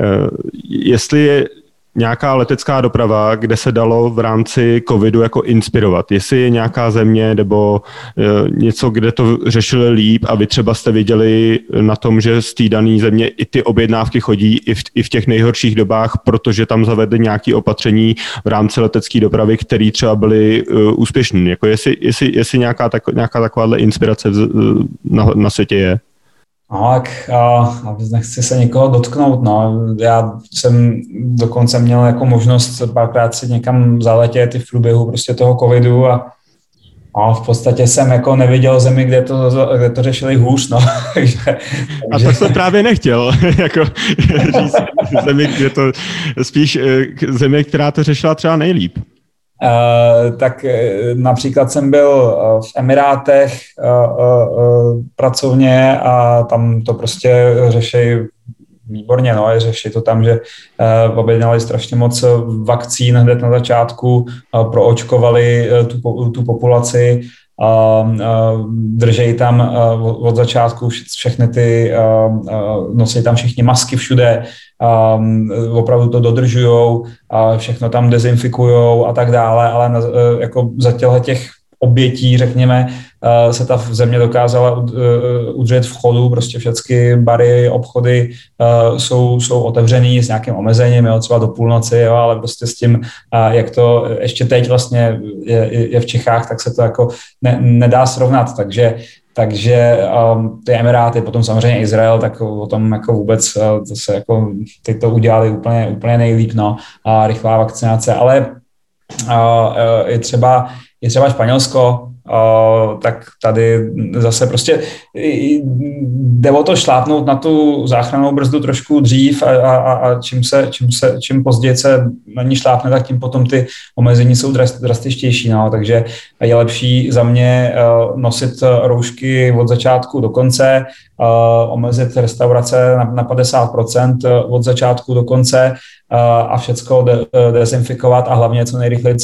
uh, jestli je nějaká letecká doprava, kde se dalo v rámci covidu jako inspirovat. Jestli je nějaká země nebo e, něco, kde to řešili líp a vy třeba jste viděli na tom, že z té dané země i ty objednávky chodí i v, i v těch nejhorších dobách, protože tam zavedli nějaké opatření v rámci letecké dopravy, které třeba byly uh, úspěšné. Jako jestli, jestli, jestli nějaká, tak, nějaká takováhle inspirace na, na světě je. No, tak a, nechci se někoho dotknout, no. Já jsem dokonce měl jako možnost párkrát si někam zaletět i v průběhu prostě toho covidu a, a v podstatě jsem jako neviděl zemi, kde to, kde to řešili hůř, no. takže, a tak jsem právě nechtěl, jako říct zemi, kde to, spíš eh, zemi, která to řešila třeba nejlíp. Uh, tak uh, například jsem byl uh, v Emirátech pracovně a tam to prostě řeší výborně, no, řeší to tam, že objednali strašně moc vakcín hned na začátku, proočkovali tu, tu populaci držejí tam od začátku všechny ty, nosí tam všichni masky všude, opravdu to dodržujou, všechno tam dezinfikujou a tak dále, ale e, jako za těchto těch obětí, řekněme, eh, se ta země dokázala eh, udržet v chodu, prostě všechny bary, obchody eh, jsou, jsou otevřený s nějakým omezením, jo, třeba do půlnoci, jo, ale prostě s tím, jak to ještě teď vlastně je, je v Čechách, tak se to jako ne, nedá srovnat, takže takže um, ty Emiráty, potom samozřejmě Izrael, tak o tom jako vůbec to se jako, ty to udělali úplně, úplně nejlíp, no, a rychlá vakcinace, ale uh, je třeba je třeba Španělsko, tak tady zase prostě jde o to šlápnout na tu záchranou brzdu trošku dřív a, a, a čím, se, čím, se, čím později se na ní šlápne, tak tím potom ty omezení jsou drastičtější. No. Takže je lepší za mě nosit roušky od začátku do konce, omezit restaurace na, na 50% od začátku do konce a všecko de, dezinfikovat a hlavně co nejrychleji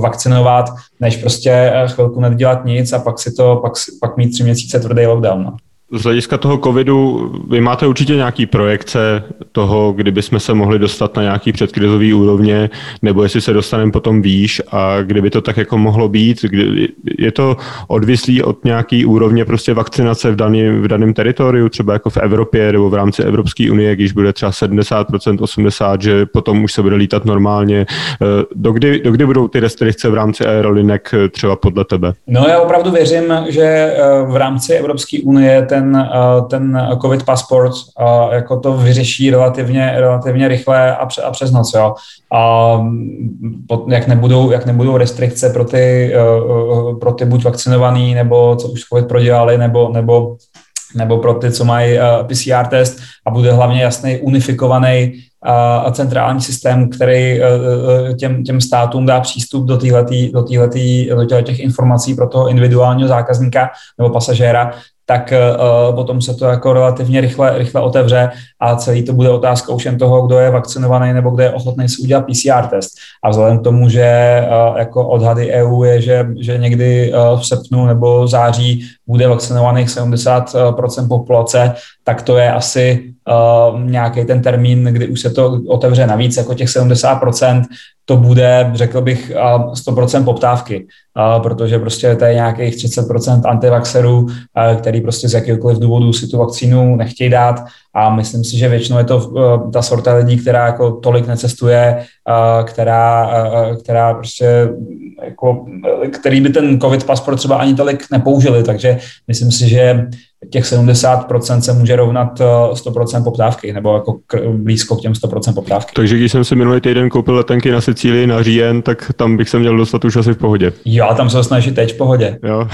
vakcinovat, než prostě chvilku nedělat nic a pak si to, pak, pak mít tři měsíce tvrdý lockdown. No z hlediska toho covidu, vy máte určitě nějaký projekce toho, kdyby jsme se mohli dostat na nějaký předkrizový úrovně, nebo jestli se dostaneme potom výš a kdyby to tak jako mohlo být, kdy, je to odvislý od nějaký úrovně prostě vakcinace v, daný, v daném teritoriu, třeba jako v Evropě nebo v rámci Evropské unie, když bude třeba 70%, 80%, že potom už se bude lítat normálně. Eh, dokdy, dokdy budou ty restrikce v rámci aerolinek eh, třeba podle tebe? No já opravdu věřím, že eh, v rámci Evropské unie eh, ten COVID pasport eh, jako to vyřeší relativně, relativně rychle a, pře, a přes noc. Jo. A mm, jak nebudou, jak nebudou restrikce pro ty, eh, pro ty buď vakcinovaný, nebo co už COVID prodělali, nebo, nebo nebo pro ty, co mají PCR test a bude hlavně jasný unifikovaný a centrální systém, který těm, těm státům dá přístup do, týhletý, do, týhletý, do těch informací pro toho individuálního zákazníka nebo pasažéra, tak uh, potom se to jako relativně rychle, rychle otevře a celý to bude otázka už jen toho, kdo je vakcinovaný nebo kdo je ochotný si udělat PCR test. A vzhledem k tomu, že uh, jako odhady EU je, že, že někdy uh, v srpnu nebo září bude vakcinovaných 70% populace, tak to je asi uh, nějaký ten termín, kdy už se to otevře navíc, jako těch 70%, to bude, řekl bych, 100% poptávky, protože prostě to je nějakých 30% antivaxerů, který prostě z jakýkoliv důvodu si tu vakcínu nechtějí dát. A myslím si, že většinou je to ta sorta lidí, která jako tolik necestuje, která, která prostě jako, který by ten covid pasport třeba ani tolik nepoužili, takže myslím si, že těch 70% se může rovnat 100% poptávky, nebo jako blízko k těm 100% poptávky. Takže když jsem si minulý týden koupil letenky na Sicílii na říjen, tak tam bych se měl dostat už asi v pohodě. Jo, tam se snaží teď v pohodě. Jo.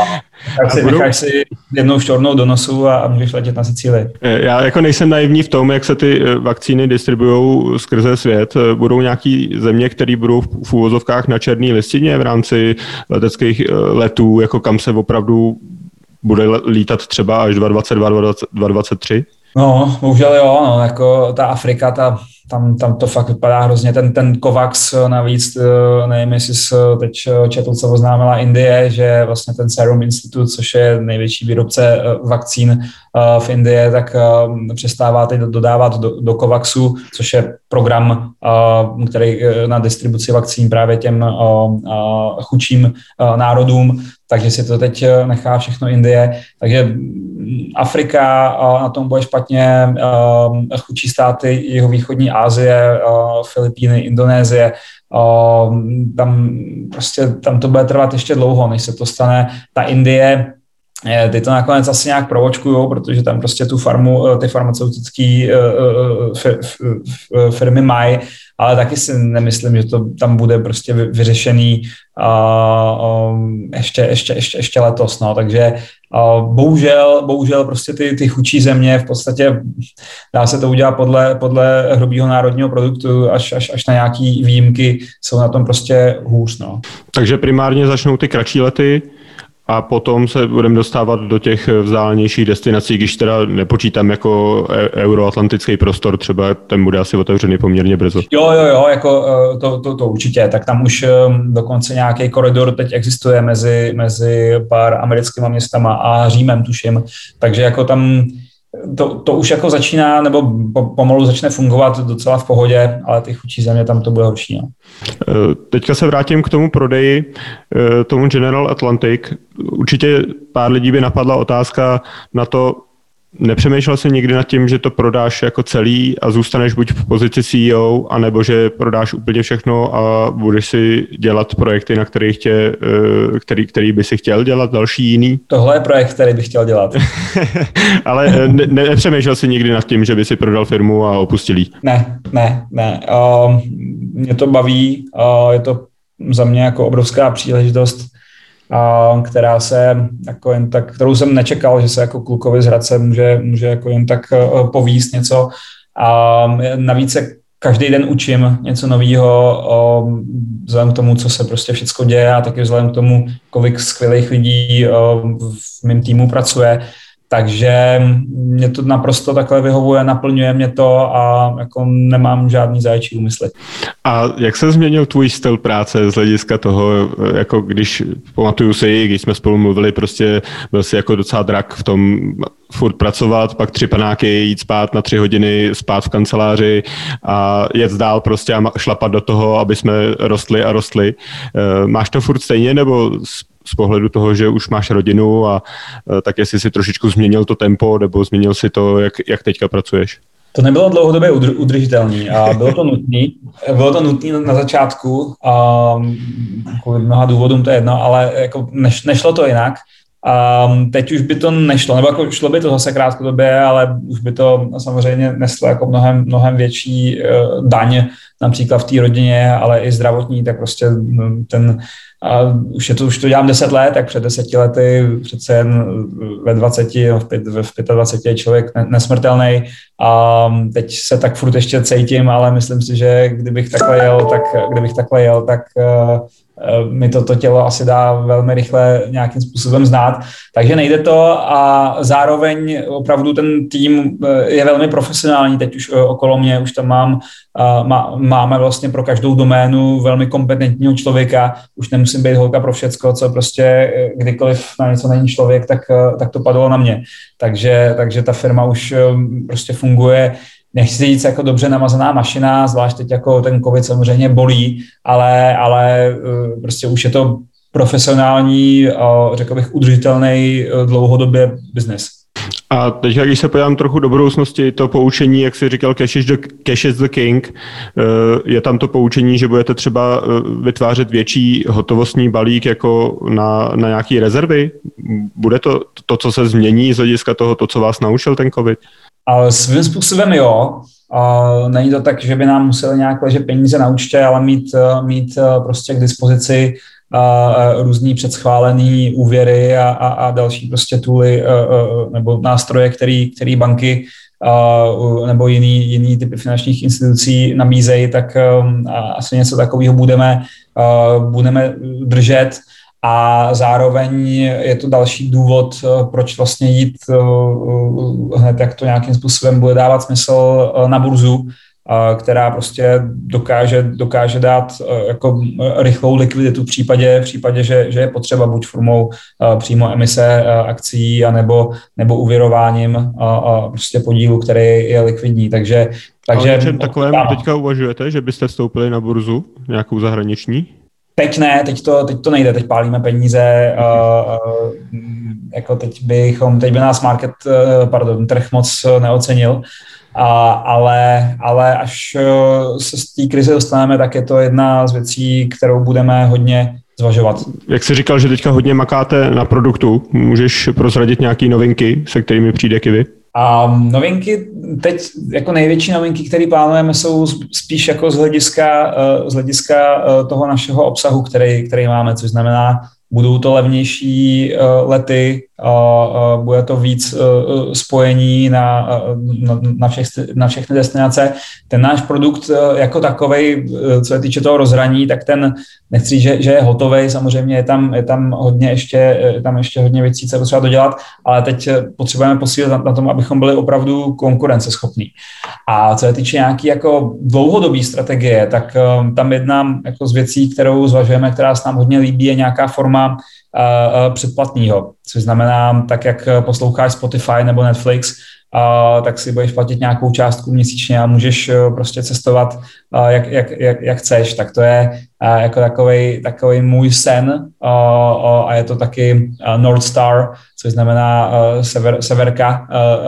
a, tak si budou... necháš si jednou šťornou do nosu a, a můžeš letět na Sicílii. Eh, já jako nejsem naivní v tom, jak se ty eh, vakcíny distribuují skrze svět. Eh, budou nějaký země, které budou v úvozovkách na černé listině v rámci leteckých letů, jako kam se opravdu bude lítat třeba až 2022, 2023? No, bohužel jo, no, jako ta Afrika, ta, tam, tam to fakt vypadá hrozně. Ten, ten Kovax navíc, nevím, jestli jsi teď četl, co oznámila Indie, že vlastně ten Serum Institute, což je největší výrobce vakcín v Indii, tak přestává teď dodávat do, do Covaxu, což je program, který na distribuci vakcín právě těm chudším národům, takže si to teď nechá všechno Indie. Takže Afrika na tom bude špatně, chudší státy jeho východní Asie, Filipíny, Indonésie, tam prostě tam to bude trvat ještě dlouho, než se to stane. Ta Indie ty to nakonec asi nějak provočkují, protože tam prostě tu farmu, ty farmaceutické firmy mají, ale taky si nemyslím, že to tam bude prostě vyřešený ještě, ještě, ještě, ještě letos. No. Takže bohužel, bohužel prostě ty, ty chudší země v podstatě dá se to udělat podle, podle hrubého národního produktu, až, až, až na nějaký výjimky jsou na tom prostě hůř. No. Takže primárně začnou ty kratší lety, a potom se budeme dostávat do těch vzdálenějších destinací, když teda nepočítám jako e- euroatlantický prostor, třeba ten bude asi otevřený poměrně brzo. Jo, jo, jo, jako e, to, to, to určitě, tak tam už e, dokonce nějaký koridor teď existuje mezi, mezi pár americkými městama a Římem, tuším, takže jako tam to, to už jako začíná, nebo pomalu začne fungovat docela v pohodě, ale ty chudší země tam to bude horší. No. Eh, teďka se vrátím k tomu prodeji, eh, tomu General Atlantic. Určitě pár lidí by napadla otázka na to, Nepřemýšlel jsi někdy nad tím, že to prodáš jako celý a zůstaneš buď v pozici CEO, anebo že prodáš úplně všechno a budeš si dělat projekty, na kterých tě, eh, který, který by si chtěl dělat, další jiný? Tohle je projekt, který bych chtěl dělat. Ale eh, ne, ne, nepřemýšlel jsi někdy nad tím, že by si prodal firmu a opustil jí? Ne, ne, ne. Uh, mě to baví, uh, je to za mě jako obrovská příležitost která se jako jen tak, kterou jsem nečekal, že se jako klukovi z Hradce může, může jako jen tak eh, povíst něco. A navíc se každý den učím něco nového vzhledem k tomu, co se prostě všechno děje a taky vzhledem k tomu, kolik skvělých lidí v mém týmu pracuje, takže mě to naprosto takhle vyhovuje, naplňuje mě to a jako nemám žádný zaječí úmysly. A jak se změnil tvůj styl práce z hlediska toho, jako když, pamatuju si, když jsme spolu mluvili, prostě byl jsi jako docela drak v tom furt pracovat, pak tři panáky, jít spát na tři hodiny, spát v kanceláři a jet dál prostě a šlapat do toho, aby jsme rostli a rostli. Eh, máš to furt stejně nebo z pohledu toho, že už máš rodinu a e, tak jestli si trošičku změnil to tempo nebo změnil si to, jak, jak teďka pracuješ? To nebylo dlouhodobě udržitelné a bylo to nutné. Bylo to nutné na začátku a kvůli mnoha důvodům to je jedno, ale jako neš, nešlo to jinak. A teď už by to nešlo, nebo jako šlo by to zase krátkodobě, ale už by to samozřejmě neslo jako mnohem, mnohem větší uh, daň, například v té rodině, ale i zdravotní, tak prostě ten a už, je to, už to dělám 10 let, tak před deseti lety přece jen ve 20, v, pět, v 25 je člověk nesmrtelný a teď se tak furt ještě cítím, ale myslím si, že kdybych takhle jel, tak, kdybych takhle jel, tak Eh, mi to, to tělo asi dá velmi rychle nějakým způsobem znát. Takže nejde to a zároveň opravdu ten tým eh, je velmi profesionální teď už eh, okolo mě, už tam mám, má, máme vlastně pro každou doménu velmi kompetentního člověka, už nemusím být holka pro všecko, co prostě kdykoliv na něco není člověk, tak, tak to padlo na mě. Takže, takže ta firma už prostě funguje nechci říct jako dobře namazaná mašina, zvlášť teď jako ten covid samozřejmě bolí, ale, ale eh, prostě už je to profesionální, řekl bych, udržitelný eh, dlouhodobě biznis. A teď, když se podívám trochu do budoucnosti, to poučení, jak jsi říkal, cash is, the, cash is the king, eh, je tam to poučení, že budete třeba vytvářet větší hotovostní balík jako na, na nějaké rezervy? Bude to to, co se změní z hlediska toho, to, co vás naučil ten COVID? Ale svým způsobem jo. A není to tak, že by nám museli nějak ležet peníze na účtě, ale mít, eh, mít eh, prostě k dispozici eh, různý předschválený úvěry a, a, a další prostě tooly nebo nástroje, který, který banky nebo jiný, jiný typy finančních institucí nabízejí, tak asi něco takového budeme, budeme držet a zároveň je to další důvod, eh, proč vlastně jít eh, hned, jak to nějakým způsobem bude dávat smysl eh, na burzu, která prostě dokáže, dokáže dát jako rychlou likviditu v případě, v případě že, že je potřeba buď formou přímo emise akcí, anebo, nebo uvěrováním prostě podílu, který je likvidní. Takže, takže Ale takovém teďka uvažujete, že byste vstoupili na burzu nějakou zahraniční? Teď ne, teď to, teď to nejde, teď pálíme peníze, uh, jako teď bychom, teď by nás market, uh, pardon, trh moc neocenil, a, ale, ale až se z té krize dostaneme, tak je to jedna z věcí, kterou budeme hodně zvažovat. Jak jsi říkal, že teďka hodně makáte na produktu, můžeš prozradit nějaké novinky, se kterými přijde Kivy? A novinky, teď jako největší novinky, které plánujeme, jsou spíš jako z hlediska, z hlediska toho našeho obsahu, který, který máme, což znamená, budou to levnější lety, a bude to víc e, e, spojení na, na, všech, na všechny destinace. Ten náš produkt jako takový, co se týče toho rozhraní, tak ten, nechci říct, že, že je hotový, samozřejmě je tam, je tam hodně ještě, je tam ještě hodně věcí, co potřeba dodělat, ale teď potřebujeme posílit na, na tom, abychom byli opravdu konkurenceschopní. A co se týče nějaký jako dlouhodobý strategie, tak tam jedna jako z věcí, kterou zvažujeme, která se nám hodně líbí, je nějaká forma předplatného, což znamená, tak jak posloucháš Spotify nebo Netflix, tak si budeš platit nějakou částku měsíčně a můžeš prostě cestovat, jak, jak, jak, jak chceš. Tak to je jako takový, takový můj sen a je to taky North Star, což znamená sever, severka,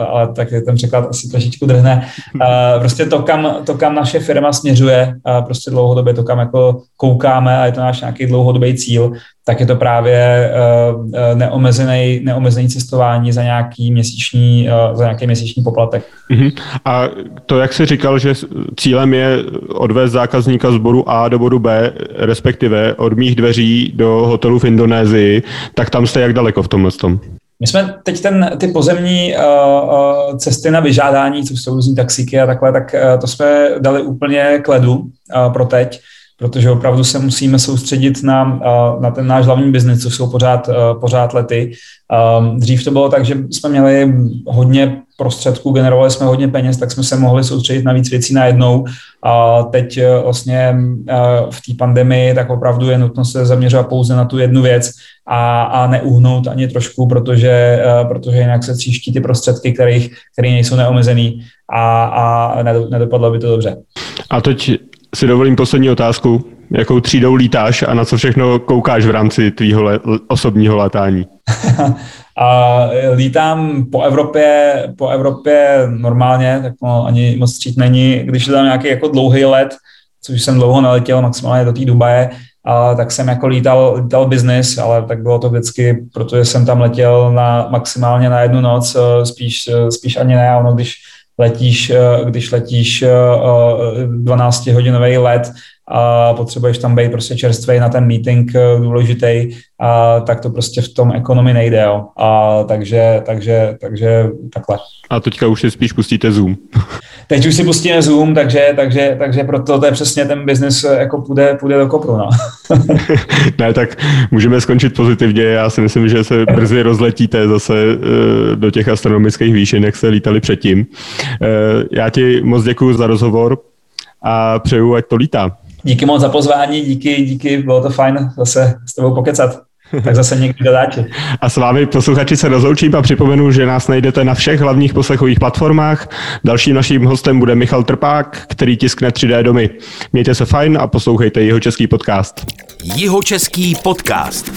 ale tak ten překlad asi trošičku drhne. Prostě to kam, to, kam naše firma směřuje, prostě dlouhodobě to, kam jako koukáme a je to náš nějaký dlouhodobý cíl, tak je to právě neomezený, neomezený cestování za nějaký měsíční, za nějaký měsíční poplatek. Uh-huh. A to, jak jsi říkal, že cílem je odvést zákazníka z bodu A do bodu B, respektive od mých dveří do hotelu v Indonésii, tak tam jste jak daleko v tomhle tom? My jsme teď ten, ty pozemní uh, cesty na vyžádání, což jsou různý taxíky a takhle, tak uh, to jsme dali úplně k ledu uh, pro teď, protože opravdu se musíme soustředit na, na ten náš hlavní biznis, což jsou pořád, pořád lety. Dřív to bylo tak, že jsme měli hodně prostředků, generovali jsme hodně peněz, tak jsme se mohli soustředit na víc věcí najednou. A teď eh, vlastně eh, v té pandemii tak opravdu je nutno se zaměřovat pouze na tu jednu věc a, a neuhnout ani trošku, protože, eh, protože jinak se tříští ty prostředky, kterých, které nejsou neomezený a, a nedopadlo by to dobře. A teď si dovolím poslední otázku. Jakou třídou lítáš a na co všechno koukáš v rámci tvýho le- osobního letání? A lítám po Evropě, po Evropě normálně, tak no, ani moc střít není. Když tam nějaký jako dlouhý let, což jsem dlouho neletěl, maximálně do té Dubaje, a tak jsem jako lítal, lítal business, ale tak bylo to vždycky, protože jsem tam letěl na maximálně na jednu noc, spíš, spíš ani ne, ono když letíš, eh, když letíš 12-hodinový let, a potřebuješ tam být prostě čerstvý na ten meeting důležitý, a tak to prostě v tom ekonomii nejde, jo. A takže, takže, takže takhle. A teďka už si spíš pustíte Zoom. Teď už si pustíme Zoom, takže, takže, takže proto to je přesně ten biznis jako půjde, půjde do kopru, no. ne, tak můžeme skončit pozitivně. Já si myslím, že se brzy rozletíte zase eh, do těch astronomických výšin, jak se lítali předtím. Eh, já ti moc děkuji za rozhovor a přeju, ať to lítá. Díky moc za pozvání, díky, díky, bylo to fajn zase s tebou pokecat. Tak zase někdy dodáči. A s vámi posluchači se rozloučím a připomenu, že nás najdete na všech hlavních poslechových platformách. Dalším naším hostem bude Michal Trpák, který tiskne 3D domy. Mějte se fajn a poslouchejte jeho český podcast. Jeho český podcast.